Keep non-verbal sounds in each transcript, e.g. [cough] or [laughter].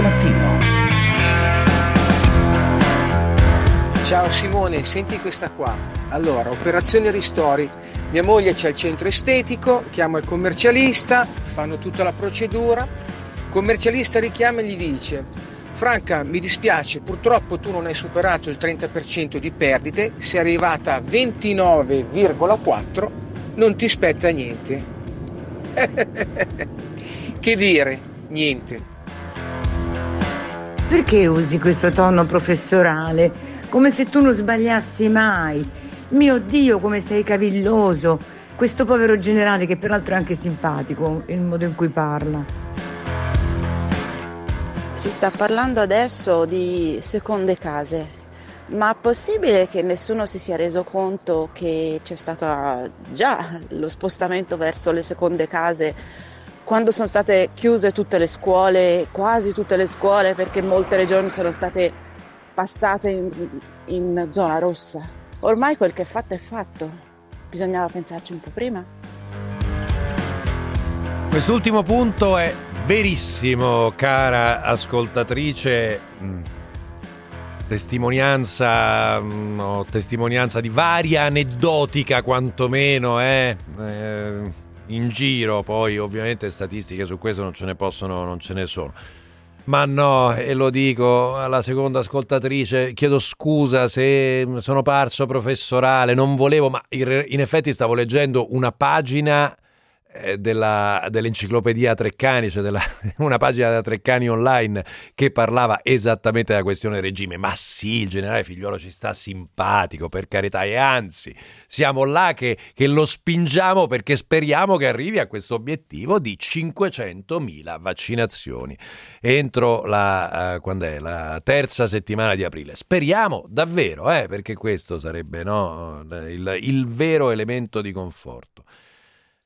24 mattino. Ciao Simone, senti questa qua. Allora, operazione ristori. Mia moglie c'è il centro estetico, chiama il commercialista, fanno tutta la procedura. Il commercialista richiama e gli dice: Franca, mi dispiace, purtroppo tu non hai superato il 30% di perdite, sei arrivata a 29,4, non ti spetta niente. [laughs] che dire? Niente. Perché usi questo tono professorale? Come se tu non sbagliassi mai. Mio Dio, come sei cavilloso. Questo povero generale che peraltro è anche simpatico, il modo in cui parla. Si sta parlando adesso di seconde case, ma è possibile che nessuno si sia reso conto che c'è stato già lo spostamento verso le seconde case quando sono state chiuse tutte le scuole, quasi tutte le scuole, perché molte regioni sono state passate in, in zona rossa? Ormai quel che è fatto è fatto, bisognava pensarci un po' prima. Quest'ultimo punto è verissimo, cara ascoltatrice. Mm. Testimonianza, mm, no, testimonianza di varia aneddotica quantomeno, eh? eh, in giro, poi ovviamente statistiche su questo non ce ne possono, non ce ne sono. Ma no, e lo dico alla seconda ascoltatrice, chiedo scusa se sono parso professorale, non volevo, ma in effetti stavo leggendo una pagina della, dell'enciclopedia Treccani, cioè della, [laughs] una pagina della Treccani online che parlava esattamente della questione regime. Ma sì, il generale Figliuolo ci sta simpatico, per carità, e anzi, siamo là che, che lo spingiamo perché speriamo che arrivi a questo obiettivo di 500.000 vaccinazioni entro la, uh, la terza settimana di aprile. Speriamo davvero, eh, perché questo sarebbe no, il, il vero elemento di conforto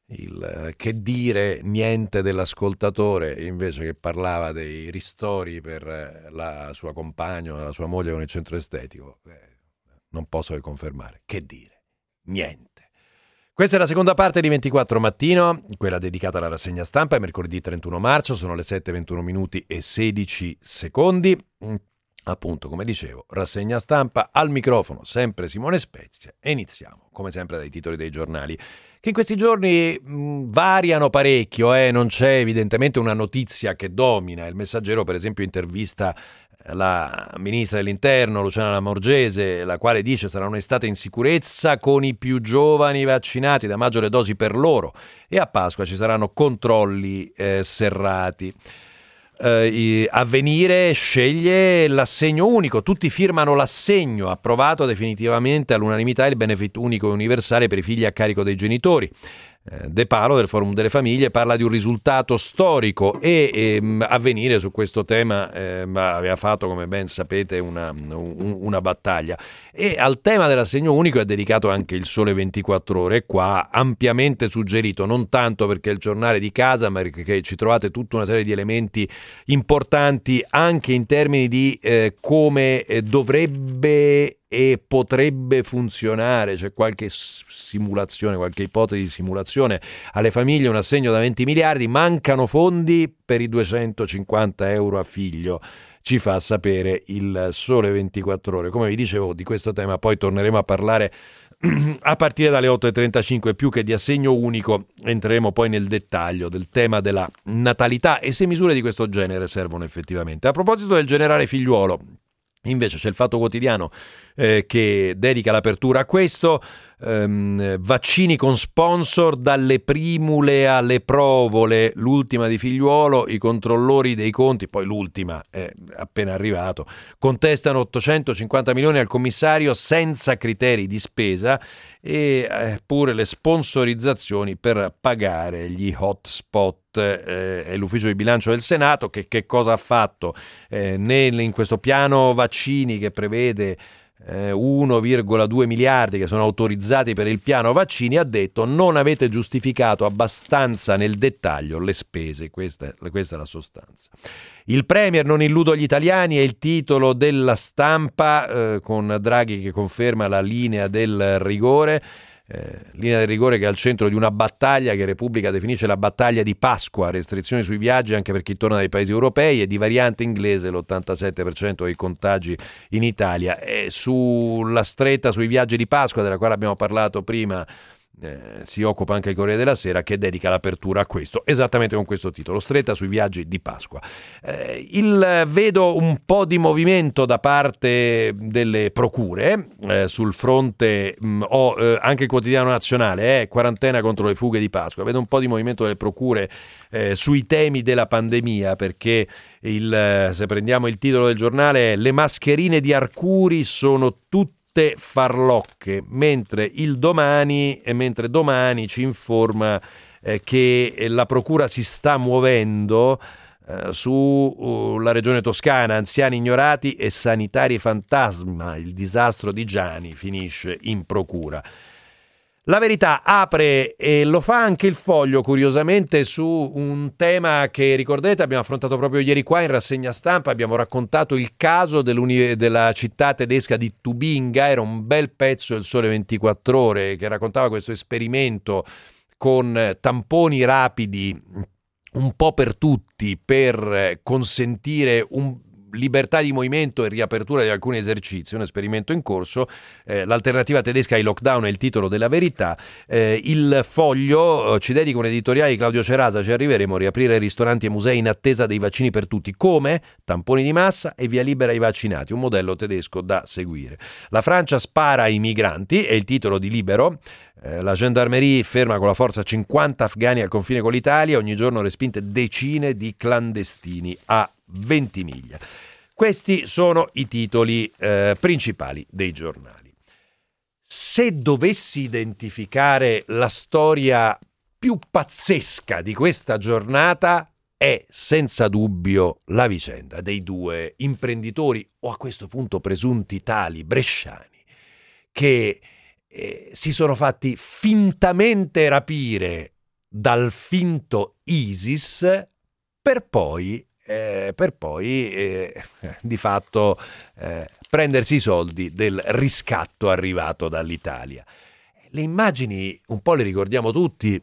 il eh, che dire niente dell'ascoltatore invece che parlava dei ristori per eh, la sua compagna o la sua moglie con il centro estetico. Eh, non posso che confermare. Che dire? Niente. Questa è la seconda parte di 24 mattino, quella dedicata alla rassegna stampa, è mercoledì 31 marzo, sono le 7.21 minuti e 16 secondi. Mm, appunto, come dicevo, rassegna stampa al microfono, sempre Simone Spezia e iniziamo, come sempre, dai titoli dei giornali che in questi giorni mh, variano parecchio, eh? non c'è evidentemente una notizia che domina. Il messaggero, per esempio, intervista eh, la ministra dell'interno Luciana Lamorgese, la quale dice sarà un'estate in sicurezza con i più giovani vaccinati, da maggio le dosi per loro e a Pasqua ci saranno controlli eh, serrati eh, Avvenire sceglie l'assegno unico, tutti firmano l'assegno, approvato definitivamente all'unanimità il benefit unico e universale per i figli a carico dei genitori. Eh, De Palo del Forum delle Famiglie parla di un risultato storico e ehm, Avvenire su questo tema ehm, aveva fatto, come ben sapete, una, un, una, battaglia. E al tema dell'assegno unico è dedicato anche il Sole 24 Ore, qua ampiamente suggerito, non tanto perché è il giornale di casa, ma perché ci trovate tutta una serie di elementi importanti anche in termini di eh, come eh, dovrebbe e potrebbe funzionare, c'è qualche simulazione, qualche ipotesi di simulazione alle famiglie, un assegno da 20 miliardi, mancano fondi per i 250 euro a figlio ci fa sapere il sole 24 ore. Come vi dicevo, di questo tema poi torneremo a parlare [clears throat] a partire dalle 8.35 più che di assegno unico entreremo poi nel dettaglio del tema della natalità e se misure di questo genere servono effettivamente. A proposito del generale figliuolo, Invece c'è il Fatto Quotidiano eh, che dedica l'apertura a questo, ehm, vaccini con sponsor dalle primule alle provole, l'ultima di figliuolo, i controllori dei conti, poi l'ultima è appena arrivato, contestano 850 milioni al commissario senza criteri di spesa e eh, pure le sponsorizzazioni per pagare gli hotspot eh, è l'ufficio di bilancio del Senato che, che cosa ha fatto eh, nel, in questo piano vaccini che prevede 1,2 eh, miliardi che sono autorizzati per il piano vaccini, ha detto non avete giustificato abbastanza nel dettaglio le spese, questa, questa è la sostanza. Il Premier non illudo gli italiani è il titolo della stampa eh, con Draghi che conferma la linea del rigore. Eh, linea del rigore che è al centro di una battaglia che Repubblica definisce la battaglia di Pasqua, restrizioni sui viaggi anche per chi torna dai paesi europei e di variante inglese l'87% dei contagi in Italia. E sulla stretta sui viaggi di Pasqua, della quale abbiamo parlato prima, eh, si occupa anche il Corriere della Sera che dedica l'apertura a questo, esattamente con questo titolo, stretta sui viaggi di Pasqua. Eh, il, vedo un po' di movimento da parte delle procure eh, sul fronte, mh, mm, ho eh, anche il quotidiano nazionale, eh, quarantena contro le fughe di Pasqua, vedo un po' di movimento delle procure sui temi della pandemia perché il, se prendiamo il titolo del giornale, le mascherine di Arcuri sono tutte tutte farlocche, mentre il domani, mentre domani ci informa eh, che la procura si sta muovendo eh, sulla uh, regione toscana, anziani ignorati e sanitari fantasma, il disastro di Gianni finisce in procura. La verità apre e lo fa anche il foglio, curiosamente, su un tema che ricordate abbiamo affrontato proprio ieri qua in rassegna stampa. Abbiamo raccontato il caso della città tedesca di Tubinga. Era un bel pezzo del Sole 24 Ore che raccontava questo esperimento con tamponi rapidi un po' per tutti per consentire un libertà di movimento e riapertura di alcuni esercizi, un esperimento in corso. Eh, l'alternativa tedesca ai lockdown è il titolo della verità. Eh, il foglio eh, ci dedica un editoriale di Claudio Cerasa, ci arriveremo a riaprire ristoranti e musei in attesa dei vaccini per tutti. Come? Tamponi di massa e via libera ai vaccinati, un modello tedesco da seguire. La Francia spara ai migranti, è il titolo di Libero. Eh, la gendarmerie ferma con la forza 50 afghani al confine con l'Italia, ogni giorno respinte decine di clandestini a Ventimiglia. Questi sono i titoli eh, principali dei giornali. Se dovessi identificare la storia più pazzesca di questa giornata, è senza dubbio la vicenda dei due imprenditori, o a questo punto presunti tali bresciani, che eh, si sono fatti fintamente rapire dal finto ISIS per poi eh, per poi eh, [laughs] di fatto eh, prendersi i soldi del riscatto arrivato dall'Italia. Le immagini un po' le ricordiamo tutti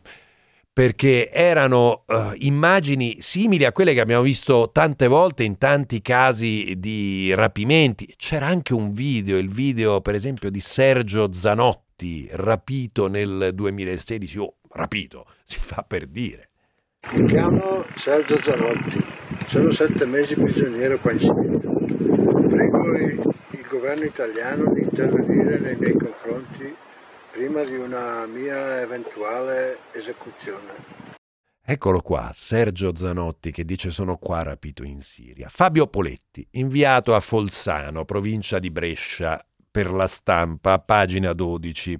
perché erano uh, immagini simili a quelle che abbiamo visto tante volte in tanti casi di rapimenti. C'era anche un video, il video per esempio di Sergio Zanotti, rapito nel 2016, o oh, rapito, [laughs] si fa per dire. Mi chiamo Sergio Zanotti, sono sette mesi prigioniero qua in Siberia. Prego il governo italiano di intervenire nei miei confronti prima di una mia eventuale esecuzione. Eccolo qua, Sergio Zanotti che dice sono qua rapito in Siria. Fabio Poletti, inviato a Folzano, provincia di Brescia, per la stampa, pagina 12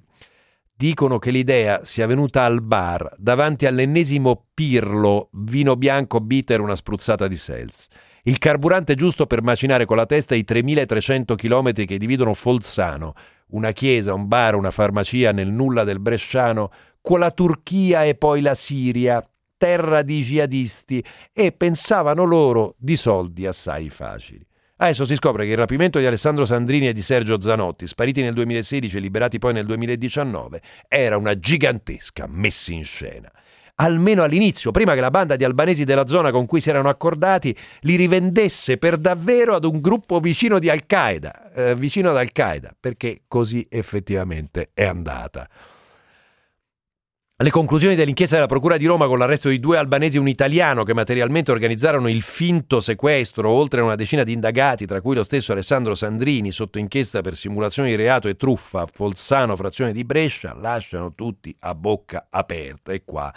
dicono che l'idea sia venuta al bar davanti all'ennesimo pirlo, vino bianco bitter, una spruzzata di Sels. Il carburante giusto per macinare con la testa i 3300 km che dividono Folzano, una chiesa, un bar, una farmacia nel nulla del Bresciano, con la Turchia e poi la Siria, terra di jihadisti, e pensavano loro di soldi assai facili. Adesso si scopre che il rapimento di Alessandro Sandrini e di Sergio Zanotti, spariti nel 2016 e liberati poi nel 2019, era una gigantesca messa in scena. Almeno all'inizio, prima che la banda di albanesi della zona con cui si erano accordati li rivendesse per davvero ad un gruppo vicino di Al-Qaeda, eh, vicino ad Al-Qaeda, perché così effettivamente è andata. Le conclusioni dell'inchiesta della Procura di Roma con l'arresto di due albanesi e un italiano che materialmente organizzarono il finto sequestro, oltre a una decina di indagati, tra cui lo stesso Alessandro Sandrini, sotto inchiesta per simulazione di reato e truffa a Folzano, frazione di Brescia, lasciano tutti a bocca aperta. E qua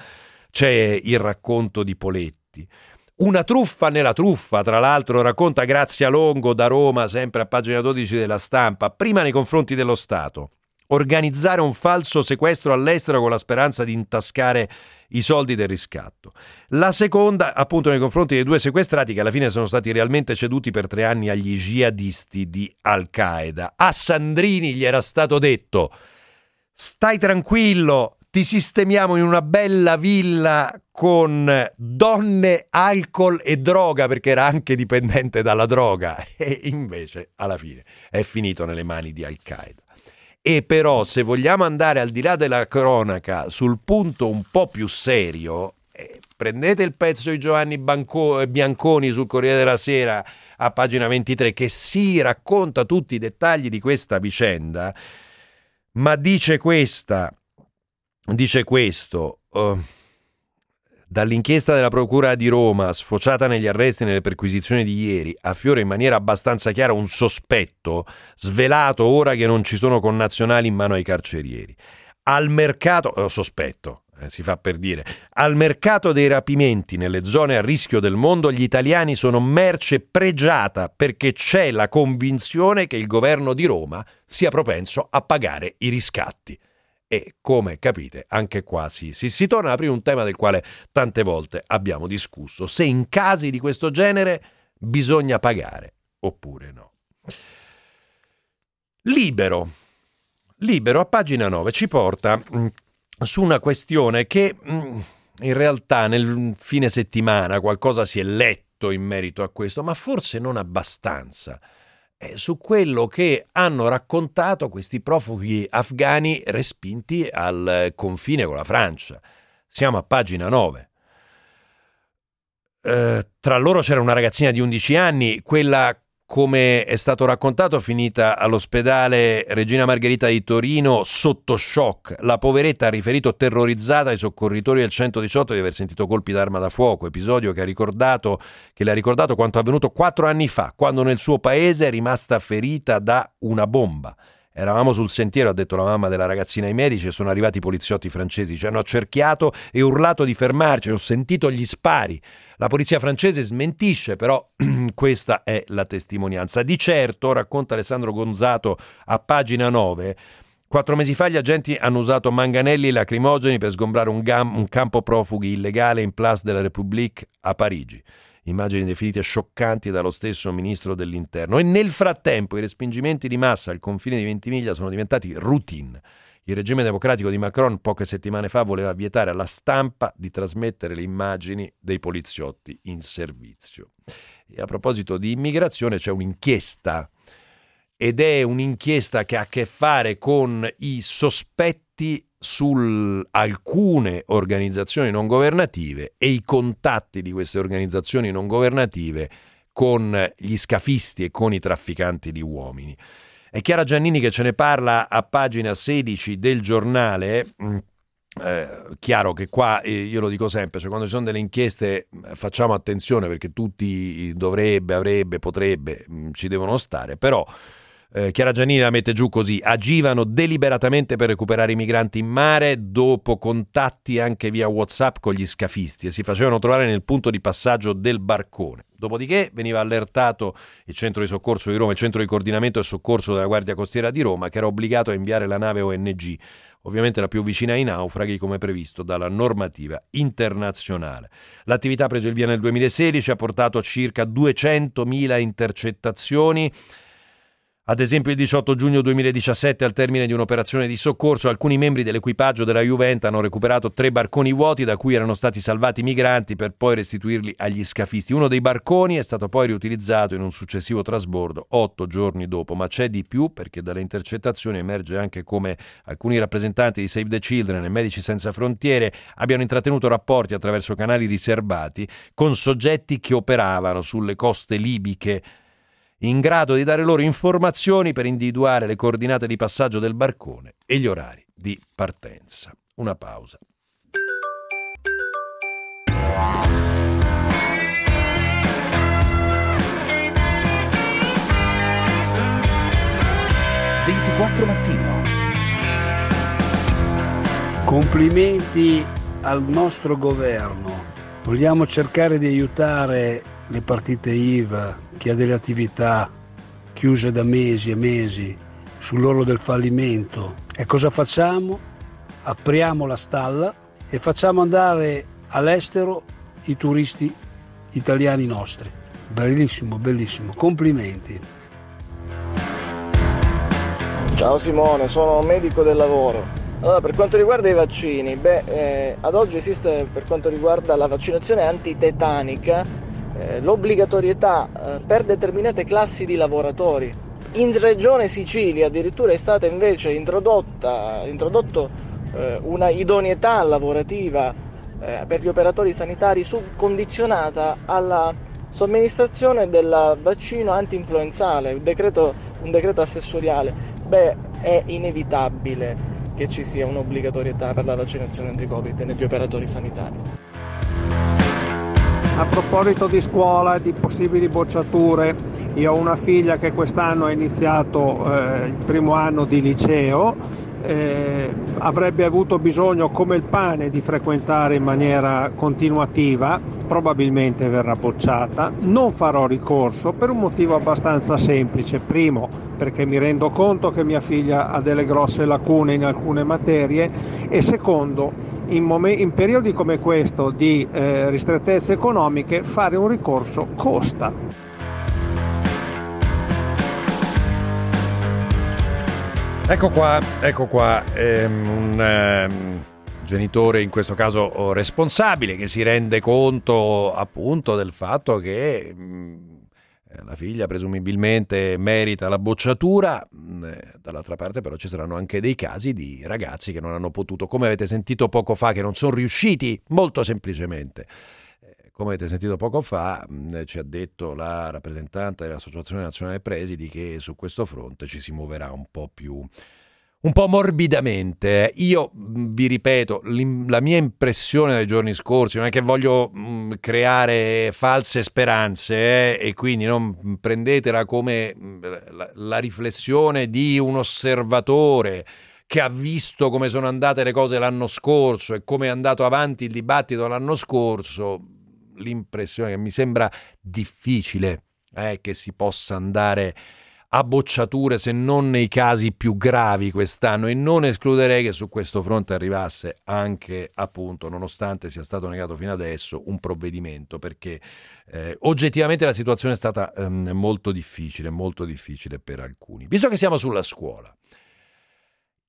c'è il racconto di Poletti. Una truffa nella truffa, tra l'altro racconta Grazia Longo da Roma, sempre a pagina 12 della stampa, prima nei confronti dello Stato organizzare un falso sequestro all'estero con la speranza di intascare i soldi del riscatto. La seconda, appunto, nei confronti dei due sequestrati che alla fine sono stati realmente ceduti per tre anni agli jihadisti di Al-Qaeda. A Sandrini gli era stato detto: stai tranquillo, ti sistemiamo in una bella villa con donne, alcol e droga, perché era anche dipendente dalla droga. [laughs] E invece, alla fine, è finito nelle mani di Al-Qaeda. E però se vogliamo andare al di là della cronaca sul punto un po' più serio, eh, prendete il pezzo di Giovanni Banco- Bianconi sul Corriere della Sera a pagina 23 che si racconta tutti i dettagli di questa vicenda, ma dice questa, dice questo. Uh, Dall'inchiesta della Procura di Roma, sfociata negli arresti e nelle perquisizioni di ieri, affiora in maniera abbastanza chiara un sospetto, svelato ora che non ci sono connazionali in mano ai carcerieri. Al mercato, oh, sospetto, eh, si fa per dire, al mercato dei rapimenti nelle zone a rischio del mondo gli italiani sono merce pregiata perché c'è la convinzione che il governo di Roma sia propenso a pagare i riscatti. E come capite, anche qua si, si, torna ad aprire un tema del quale tante volte abbiamo discusso, se in casi di questo genere bisogna pagare oppure no. Libero. Libero a pagina 9 ci porta mm, su una questione che mm, in realtà nel fine settimana qualcosa si è letto in merito a questo, ma forse non abbastanza su quello che hanno raccontato questi profughi afghani respinti al confine con la Francia. Siamo a pagina 9. Eh, tra loro c'era una ragazzina di 11 anni, quella come è stato raccontato, finita all'ospedale Regina Margherita di Torino sotto shock. La poveretta ha riferito terrorizzata ai soccorritori del 118 di aver sentito colpi d'arma da fuoco, episodio che, ha ricordato, che le ha ricordato quanto avvenuto quattro anni fa, quando nel suo paese è rimasta ferita da una bomba. Eravamo sul sentiero, ha detto la mamma della ragazzina ai medici, e sono arrivati i poliziotti francesi, ci hanno accerchiato e urlato di fermarci, ho sentito gli spari. La polizia francese smentisce, però [clears throat] questa è la testimonianza. Di certo, racconta Alessandro Gonzato a pagina 9, Quattro mesi fa gli agenti hanno usato manganelli e lacrimogeni per sgombrare un, gam- un campo profughi illegale in Place de la République a Parigi immagini definite scioccanti dallo stesso ministro dell'interno. E nel frattempo i respingimenti di massa al confine di Ventimiglia sono diventati routine. Il regime democratico di Macron poche settimane fa voleva vietare alla stampa di trasmettere le immagini dei poliziotti in servizio. E a proposito di immigrazione c'è un'inchiesta ed è un'inchiesta che ha a che fare con i sospetti su alcune organizzazioni non governative e i contatti di queste organizzazioni non governative con gli scafisti e con i trafficanti di uomini. È Chiara Giannini che ce ne parla a pagina 16 del giornale. Mm, eh, chiaro che qua, eh, io lo dico sempre, cioè quando ci sono delle inchieste eh, facciamo attenzione perché tutti dovrebbe, avrebbe, potrebbe, mh, mm, ci devono stare, però eh, Chiara Giannini la mette giù così, agivano deliberatamente per recuperare i migranti in mare dopo contatti anche via Whatsapp con gli scafisti e si facevano trovare nel punto di passaggio del barcone. Dopodiché veniva allertato il centro di soccorso di Roma, il centro di coordinamento e soccorso della Guardia Costiera di Roma, che era obbligato a inviare la nave ONG, ovviamente la più vicina ai naufraghi come previsto dalla normativa internazionale. L'attività ha preso il via nel 2016, ha portato a circa 200.000 intercettazioni ad esempio il 18 giugno 2017, al termine di un'operazione di soccorso, alcuni membri dell'equipaggio della Juventus hanno recuperato tre barconi vuoti da cui erano stati salvati i migranti per poi restituirli agli scafisti. Uno dei barconi è stato poi riutilizzato in un successivo trasbordo otto giorni dopo, ma c'è di più perché dalle intercettazioni emerge anche come alcuni rappresentanti di Save the Children e Medici Senza Frontiere abbiano intrattenuto rapporti attraverso canali riservati con soggetti che operavano sulle coste libiche in grado di dare loro informazioni per individuare le coordinate di passaggio del barcone e gli orari di partenza. Una pausa. mattino. Complimenti al nostro governo. Vogliamo cercare di aiutare le partite IVA, chi ha delle attività chiuse da mesi e mesi sull'orlo del fallimento. E cosa facciamo? Apriamo la stalla e facciamo andare all'estero i turisti italiani nostri. Bellissimo, bellissimo, complimenti. Ciao Simone, sono medico del lavoro. Allora, per quanto riguarda i vaccini, beh, eh, ad oggi esiste per quanto riguarda la vaccinazione antitetanica eh, l'obbligatorietà eh, per determinate classi di lavoratori. in regione Sicilia addirittura è stata invece introdotta, eh, una idoneità lavorativa eh, per gli operatori sanitari condizionata alla somministrazione del vaccino anti-influenzale, un decreto, un decreto assessoriale. Beh, è inevitabile che ci sia un'obbligatorietà per la vaccinazione anti-Covid negli operatori sanitari. A proposito di scuola e di possibili bocciature, io ho una figlia che quest'anno ha iniziato eh, il primo anno di liceo eh, avrebbe avuto bisogno come il pane di frequentare in maniera continuativa, probabilmente verrà bocciata. Non farò ricorso per un motivo abbastanza semplice. Primo, perché mi rendo conto che mia figlia ha delle grosse lacune in alcune materie e secondo, in, mom- in periodi come questo di eh, ristrettezze economiche fare un ricorso costa. Ecco qua, ecco qua, ehm, un ehm, genitore in questo caso oh, responsabile che si rende conto appunto del fatto che mh, mm, la figlia presumibilmente merita la bocciatura, mm, dall'altra parte però ci saranno anche dei casi di ragazzi che non hanno potuto, come avete sentito poco fa, che non sono riusciti molto semplicemente come avete sentito poco fa, ci ha detto la rappresentante dell'Associazione Nazionale Presidi che su questo fronte ci si muoverà un po' più un po' morbidamente. Io vi ripeto, la mia impressione dei giorni scorsi non è che voglio mh, creare false speranze eh, e quindi non prendetela come la riflessione di un osservatore che ha visto come sono andate le cose l'anno scorso e come è andato avanti il dibattito l'anno scorso l'impressione che mi sembra difficile eh, che si possa andare a bocciature se non nei casi più gravi quest'anno. E non escluderei che su questo fronte arrivasse anche appunto nonostante sia stato negato fino adesso un provvedimento perché eh, oggettivamente la situazione è stata ehm, molto difficile molto difficile per alcuni. Visto che siamo sulla scuola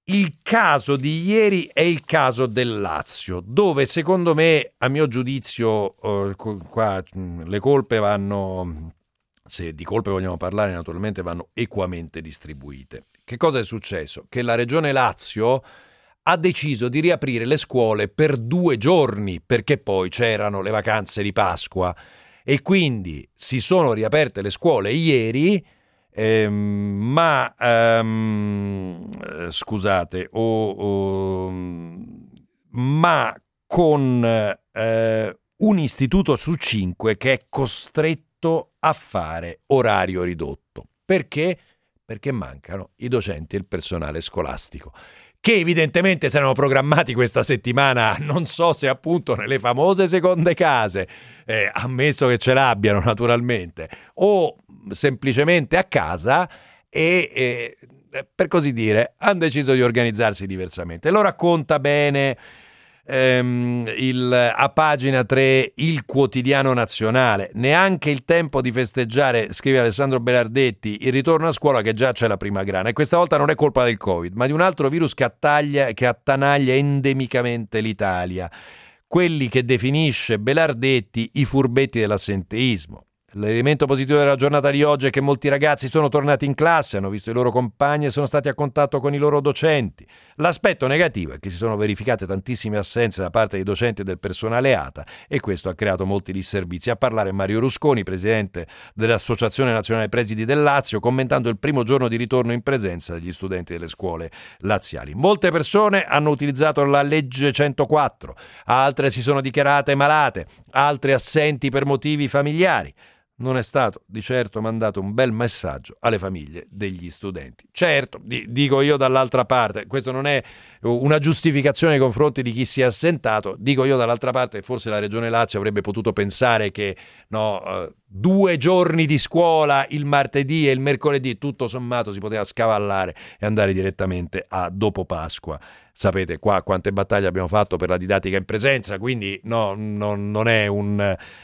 il caso di ieri è il caso del Lazio, dove secondo me, a mio giudizio, eh, qua le colpe vanno, se di colpe vogliamo parlare, naturalmente vanno equamente distribuite. Che cosa è successo? Che la regione Lazio ha deciso di riaprire le scuole per due giorni, perché poi c'erano le vacanze di Pasqua e quindi si sono riaperte le scuole ieri eh, ma ehm, scusate, o, o, ma con eh, un istituto su cinque che è costretto a fare orario ridotto. Perché? Perché mancano i docenti e il personale scolastico che evidentemente saranno programmati questa settimana, [laughs] non so se appunto nelle famose seconde case, eh, ammesso che ce l'abbiano naturalmente, o semplicemente a casa e, e per così dire hanno deciso di organizzarsi diversamente. Lo racconta bene ehm, il, a pagina 3 il quotidiano nazionale. Neanche il tempo di festeggiare, scrive Alessandro Belardetti, il ritorno a scuola che già c'è la prima grana. E questa volta non è colpa del Covid, ma di un altro virus che, attaglia, che attanaglia endemicamente l'Italia. Quelli che definisce Belardetti i furbetti dell'assenteismo. L'elemento positivo della giornata di oggi è che molti ragazzi sono tornati in classe, hanno visto i loro compagni e sono stati a contatto con i loro docenti. L'aspetto negativo è che si sono verificate tantissime assenze da parte dei docenti e del personale ATA e questo ha creato molti disservizi. A parlare Mario Rusconi, presidente dell'Associazione Nazionale Presidi del Lazio, commentando il primo giorno di ritorno in presenza degli studenti delle scuole laziali. Molte persone hanno utilizzato la legge 104, altre si sono dichiarate malate, altre assenti per motivi familiari non è stato di certo mandato un bel messaggio alle famiglie degli studenti. Certo, di, dico io dall'altra parte, questo non è una giustificazione nei confronti di chi si è assentato, dico io dall'altra parte forse la Regione Lazio avrebbe potuto pensare che no, uh, due giorni di scuola il martedì e il mercoledì tutto sommato si poteva scavallare e andare direttamente a dopo Pasqua sapete qua quante battaglie abbiamo fatto per la didattica in presenza, quindi no, no, non, è un,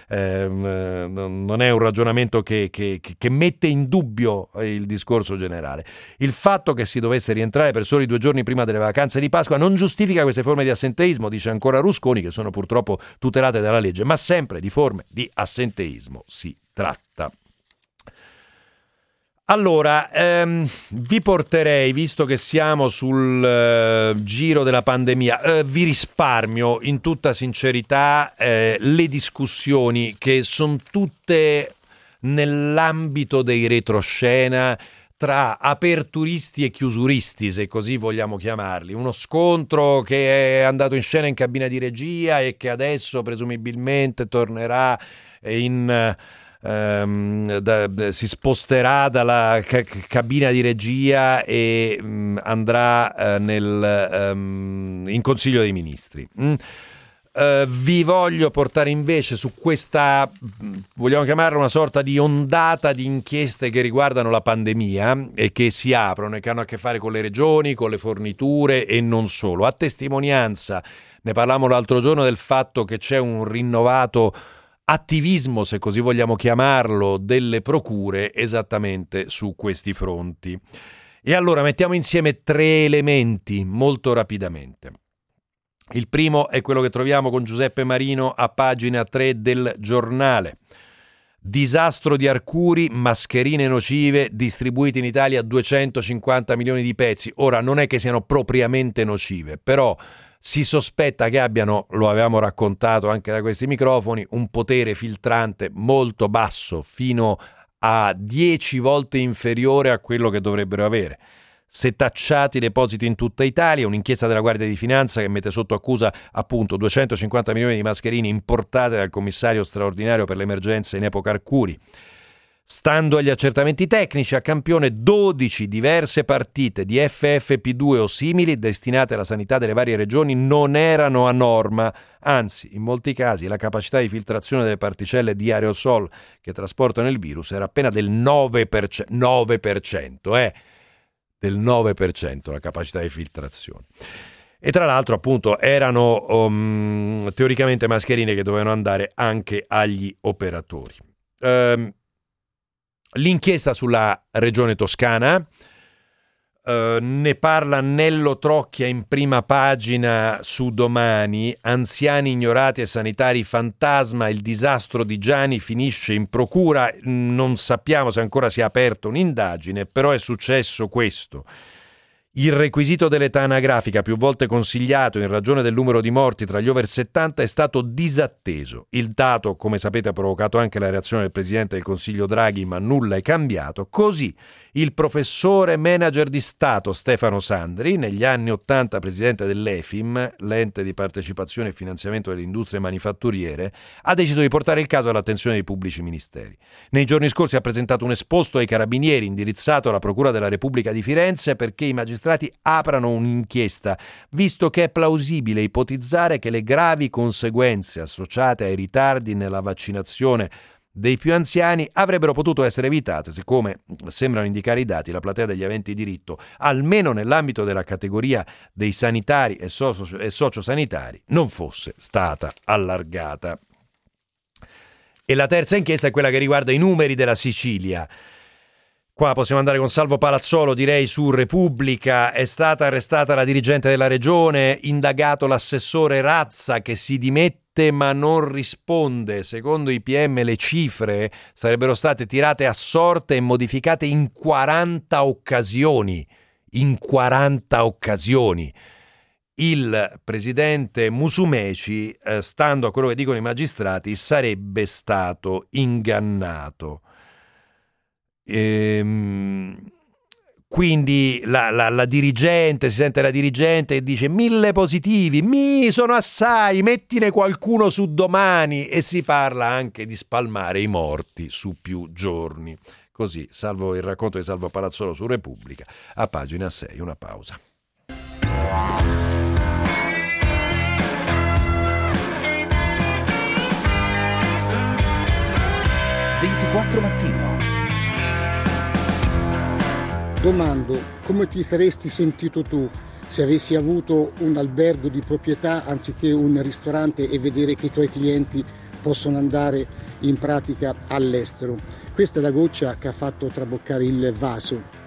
eh, non, è un, ragionamento che, che, che, mette in dubbio il discorso generale. Il fatto che si dovesse rientrare per soli due giorni prima delle vacanze di Pasqua non giustifica queste forme di assenteismo, dice ancora Rusconi, che sono purtroppo tutelate dalla legge, ma sempre di forme di assenteismo si tratta. Allora, ehm, vi porterei, visto che siamo sul eh, giro della pandemia, eh, vi risparmio in tutta sincerità eh, le discussioni che sono tutte nell'ambito dei retroscena tra aperturisti e chiusuristi, se così vogliamo chiamarli. Uno scontro che è andato in scena in cabina di regia e che adesso presumibilmente tornerà in... Um, da, si sposterà dalla ca- cabina di regia e um, andrà uh, nel, um, in Consiglio dei Ministri. Mm. Uh, vi voglio portare invece su questa, vogliamo chiamarla una sorta di ondata di inchieste che riguardano la pandemia e che si aprono e che hanno a che fare con le regioni, con le forniture e non solo. A testimonianza, ne parlavamo l'altro giorno del fatto che c'è un rinnovato attivismo, se così vogliamo chiamarlo, delle procure esattamente su questi fronti. E allora mettiamo insieme tre elementi molto rapidamente. Il primo è quello che troviamo con Giuseppe Marino a pagina 3 del giornale. Disastro di Arcuri, mascherine nocive distribuite in Italia a 250 milioni di pezzi. Ora non è che siano propriamente nocive, però si sospetta che abbiano, lo avevamo raccontato anche da questi microfoni, un potere filtrante molto basso, fino a 10 volte inferiore a quello che dovrebbero avere setacciati depositi in tutta Italia, un'inchiesta della Guardia di Finanza che mette sotto accusa appunto 250 milioni di mascherine importate dal commissario straordinario per l'emergenza in epoca Arcuri. Stando agli accertamenti tecnici, a campione 12 diverse partite di FFP2 o simili destinate alla sanità delle varie regioni non erano a norma, anzi, in molti casi la capacità di filtrazione delle particelle di aerosol che trasportano il virus era appena del 9%, 9% eh del 9% la capacità di filtrazione. E tra l'altro, appunto, erano um, teoricamente mascherine che dovevano andare anche agli operatori. Um, l'inchiesta sulla regione toscana Uh, ne parla Nello Trocchia in prima pagina su Domani, anziani ignorati e sanitari fantasma, il disastro di Gianni finisce in procura, non sappiamo se ancora sia aperta un'indagine, però è successo questo. Il requisito dell'età anagrafica, più volte consigliato in ragione del numero di morti tra gli over 70, è stato disatteso. Il dato, come sapete, ha provocato anche la reazione del Presidente del Consiglio Draghi, ma nulla è cambiato. Così il professore manager di Stato Stefano Sandri, negli anni 80 presidente dell'EFIM, l'ente di partecipazione e finanziamento delle industrie manifatturiere, ha deciso di portare il caso all'attenzione dei pubblici ministeri. Nei giorni scorsi ha presentato un esposto ai carabinieri indirizzato alla Procura della Repubblica di Firenze perché i magistrati magistrati aprano un'inchiesta, visto che è plausibile ipotizzare che le gravi conseguenze associate ai ritardi nella vaccinazione dei più anziani avrebbero potuto essere evitate se, come sembrano indicare i dati, la platea degli aventi diritto, almeno nell'ambito della categoria dei sanitari e, socio- e sociosanitari, non fosse stata allargata. E la terza inchiesta è quella che riguarda i numeri della Sicilia. Qua possiamo andare con Salvo Palazzolo, direi su Repubblica. È stata arrestata la dirigente della regione, indagato l'assessore Razza che si dimette ma non risponde. Secondo i PM le cifre sarebbero state tirate a sorte e modificate in 40 occasioni. In 40 occasioni. Il presidente Musumeci, eh, stando a quello che dicono i magistrati, sarebbe stato ingannato. Ehm, quindi la, la, la, dirigente, si sente la dirigente e dice mille positivi, mi sono assai, mettine qualcuno su domani e si parla anche di spalmare i morti su più giorni. Così, salvo il racconto di Salvo Palazzolo su Repubblica, a pagina 6, una pausa. «24 mattino» Domando come ti saresti sentito tu se avessi avuto un albergo di proprietà anziché un ristorante e vedere che i tuoi clienti possono andare in pratica all'estero. Questa è la goccia che ha fatto traboccare il vaso.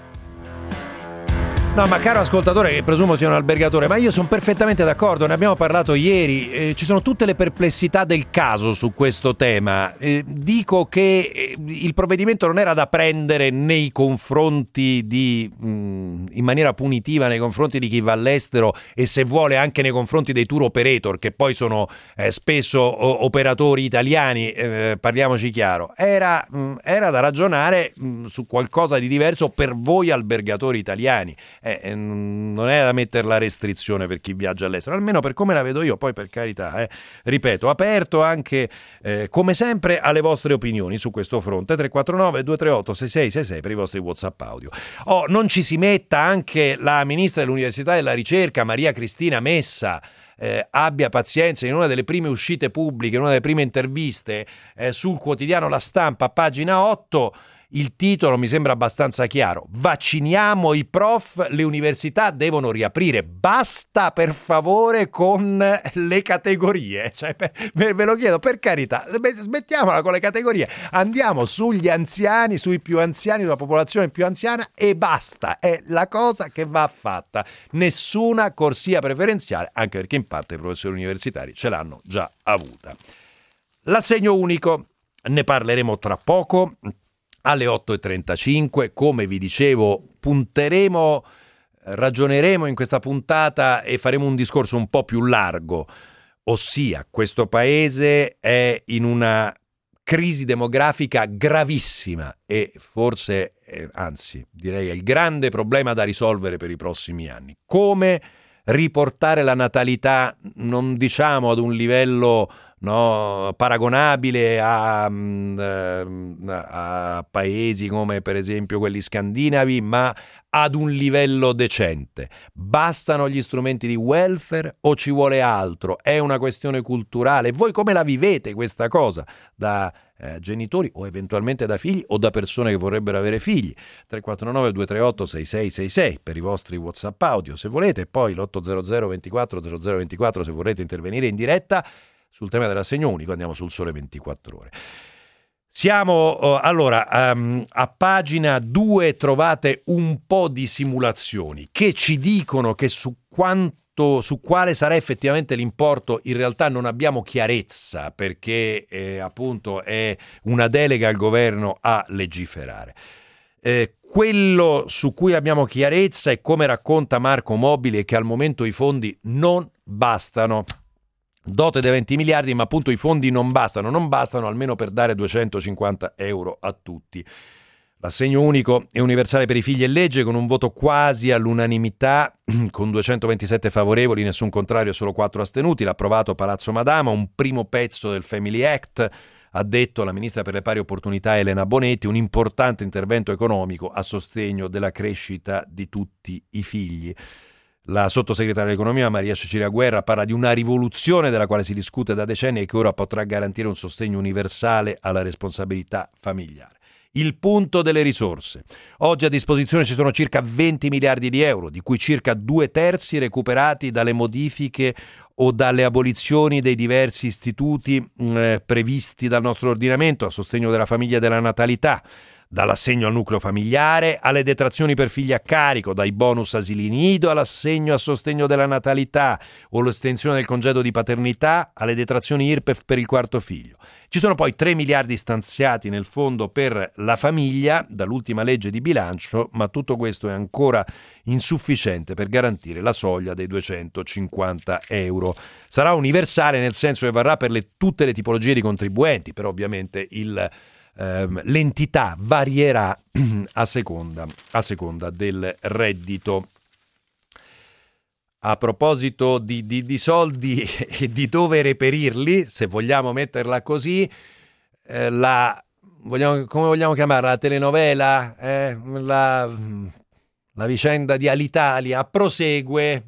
No, ma caro ascoltatore, che presumo sia un albergatore, ma io sono perfettamente d'accordo, ne abbiamo parlato ieri, eh, ci sono tutte le perplessità del caso su questo tema. Eh, dico che eh, il provvedimento non era da prendere nei confronti di, mh, mm, in maniera punitiva nei confronti di chi va all'estero e se vuole anche nei confronti dei tour operator, che poi sono eh, spesso o- operatori italiani, eh, parliamoci chiaro. Era, mh, mm, era da ragionare mh, mm, su qualcosa di diverso per voi albergatori italiani eh, eh non è da mettere la restrizione per chi viaggia all'estero, almeno per come la vedo io, poi per carità, eh, ripeto, aperto anche eh, come sempre alle vostre opinioni su questo fronte, 349 238 6666 per i vostri WhatsApp audio. Oh, non ci si metta anche la ministra dell'Università e della Ricerca, Maria Cristina Messa, eh, abbia pazienza in una delle prime uscite pubbliche, in una delle prime interviste eh, sul quotidiano La Stampa, pagina 8, il titolo mi sembra abbastanza chiaro. Vacciniamo i prof, le università devono riaprire. Basta per favore con le categorie. Cioè, ve, lo chiedo per carità, smettiamola con le categorie. Andiamo sugli anziani, sui più anziani, sulla popolazione più anziana e basta. È la cosa che va fatta. Nessuna corsia preferenziale, anche perché in parte i professori universitari ce l'hanno già avuta. L'assegno unico, ne parleremo tra poco alle 8.35. Come vi dicevo, punteremo, ragioneremo in questa puntata e faremo un discorso un po' più largo, ossia questo paese è in una crisi demografica gravissima e forse, eh, anzi direi è il grande problema da risolvere per i prossimi anni. Come riportare la natalità, non diciamo ad un livello no, paragonabile a, mm, ehm, a, paesi come per esempio quelli scandinavi, ma ad un livello decente. Bastano gli strumenti di welfare o ci vuole altro? È una questione culturale. Voi come la vivete questa cosa? Da eh, genitori o eventualmente da figli o da persone che vorrebbero avere figli. 349 238 6666 per i vostri WhatsApp audio se volete, poi l'800 24 0024 se vorrete intervenire in diretta sul tema dell'assegno unico, andiamo sul sole 24 ore. Siamo uh, allora um, a pagina 2 trovate un po' di simulazioni che ci dicono che su quanto su quale sarà effettivamente l'importo in realtà non abbiamo chiarezza perché eh, appunto è una delega al governo a legiferare. Eh, quello su cui abbiamo chiarezza è come racconta Marco Mobili che al momento i fondi non bastano dote dei 20 miliardi, ma appunto i fondi non bastano, non bastano almeno per dare 250 euro a tutti. L'assegno unico e universale per i figli è legge con un voto quasi all'unanimità, [clears throat] con 227 favorevoli, nessun contrario, solo 4 astenuti. L'ha approvato Palazzo Madama, un primo pezzo del Family Act, ha detto la ministra per le pari opportunità Elena Bonetti, un importante intervento economico a sostegno della crescita di tutti i figli. La sottosegretaria dell'economia Maria Cecilia Guerra parla di una rivoluzione della quale si discute da decenni e che ora potrà garantire un sostegno universale alla responsabilità familiare. Il punto delle risorse. Oggi a disposizione ci sono circa 20 miliardi di euro, di cui circa due terzi recuperati dalle modifiche o dalle abolizioni dei diversi istituti eh, previsti dal nostro ordinamento a sostegno della famiglia e della natalità dall'assegno al nucleo familiare alle detrazioni per figli a carico, dai bonus asili nido all'assegno a sostegno della natalità o l'estensione del congedo di paternità alle detrazioni IRPEF per il quarto figlio. Ci sono poi 3 miliardi stanziati nel fondo per la famiglia dall'ultima legge di bilancio, ma tutto questo è ancora insufficiente per garantire la soglia dei 250 euro. Sarà universale nel senso che varrà per le, tutte le tipologie di contribuenti, però ovviamente il ehm, l'entità varierà [clears throat] a seconda, a seconda del reddito. A proposito di, di, di, soldi [laughs] e di dove reperirli, se vogliamo metterla così, eh, la, vogliamo, come vogliamo chiamarla? La telenovela? Eh, la, la vicenda di Alitalia prosegue,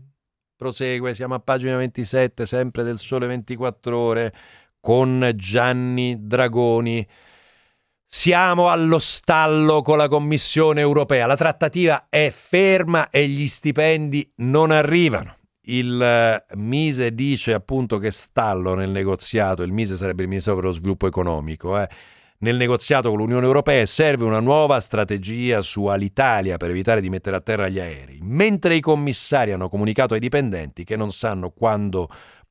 prosegue, siamo a pagina 27, sempre del Sole 24 Ore, con Gianni Dragoni. Siamo allo stallo con la Commissione europea, la trattativa è ferma e gli stipendi non arrivano. Il eh, Mise dice appunto che stallo nel negoziato, il Mise sarebbe il Ministero per lo Sviluppo Economico, eh, nel negoziato con l'Unione Europea serve una nuova strategia su Alitalia per evitare di mettere a terra gli aerei, mentre i commissari hanno comunicato ai dipendenti che non sanno quando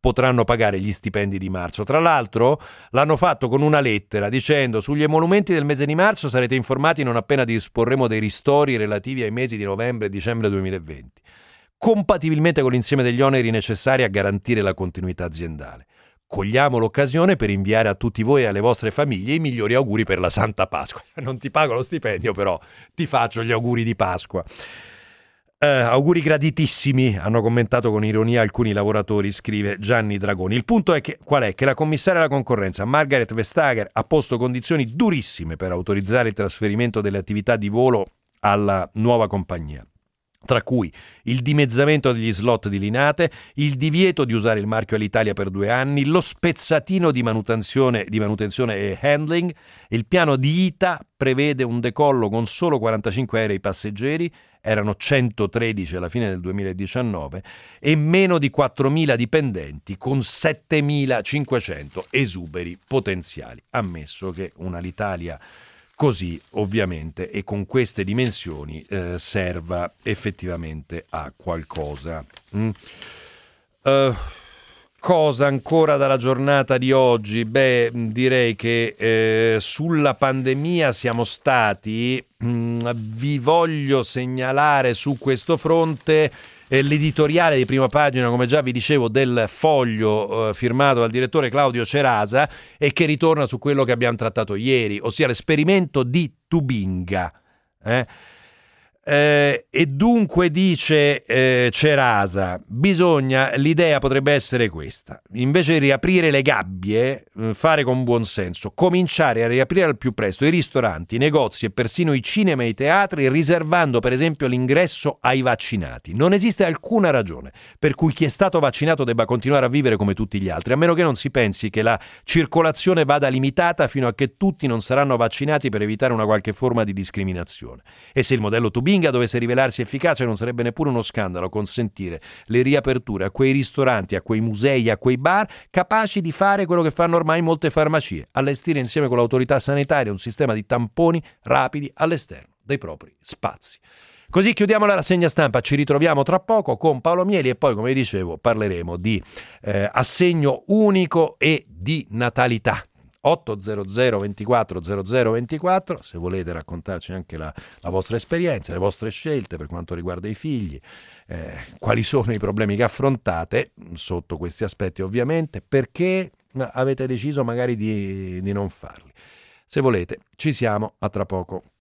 potranno pagare gli stipendi di marzo. Tra l'altro l'hanno fatto con una lettera dicendo sugli emolumenti del mese di marzo sarete informati non appena disporremo dei ristori relativi ai mesi di novembre e dicembre 2020, compatibilmente con l'insieme degli oneri necessari a garantire la continuità aziendale. Cogliamo l'occasione per inviare a tutti voi e alle vostre famiglie i migliori auguri per la Santa Pasqua. [laughs] Non ti pago lo stipendio, però ti faccio gli auguri di Pasqua. Eh, auguri graditissimi, hanno commentato con ironia alcuni lavoratori, scrive Gianni Dragoni. Il punto è che, qual è? Che la commissaria alla concorrenza, Margaret Vestager, ha posto condizioni durissime per autorizzare il trasferimento delle attività di volo alla nuova compagnia tra cui il dimezzamento degli slot di Linate, il divieto di usare il marchio all'Italia per due anni, lo spezzatino di manutenzione, di manutenzione e handling. Il piano di ITA prevede un decollo con solo 45 aerei passeggeri erano 113 alla fine del 2019 e meno di 4.000 dipendenti con 7.500 esuberi potenziali, ammesso che una l'Italia così ovviamente e con queste dimensioni eh, serva effettivamente a qualcosa. Mm. Uh, cosa ancora dalla giornata di oggi? Beh, direi che eh, sulla pandemia siamo stati, mm, vi voglio segnalare su questo fronte l'editoriale di prima pagina, come già vi dicevo, del foglio eh, firmato dal direttore Claudio Cerasa e che ritorna su quello che abbiamo trattato ieri, ossia l'esperimento di Tubinga. Eh? Eh, e dunque dice eh, Cerasa, bisogna, l'idea potrebbe essere questa, invece di riaprire le gabbie, eh, fare con buon senso, cominciare a riaprire al più presto i ristoranti, i negozi e persino i cinema e i teatri, riservando per esempio l'ingresso ai vaccinati. Non esiste alcuna ragione per cui chi è stato vaccinato debba continuare a vivere come tutti gli altri, a meno che non si pensi che la circolazione vada limitata fino a che tutti non saranno vaccinati per evitare una qualche forma di discriminazione. E se il modello Tubinga Zinga dovesse rivelarsi efficace non sarebbe neppure uno scandalo consentire le riaperture a quei ristoranti, a quei musei, a quei bar capaci di fare quello che fanno ormai molte farmacie, allestire insieme con l'autorità sanitaria un sistema di tamponi rapidi all'esterno dei propri spazi. Così chiudiamo la rassegna stampa, ci ritroviamo tra poco con Paolo Mieli e poi, come dicevo, parleremo di eh, assegno unico e di natalità. 800 24 00 24 se volete raccontarci anche la, la, vostra esperienza, le vostre scelte per quanto riguarda i figli, eh, quali sono i problemi che affrontate sotto questi aspetti ovviamente, perché avete deciso magari di, di non farli. Se volete, ci siamo, a tra poco.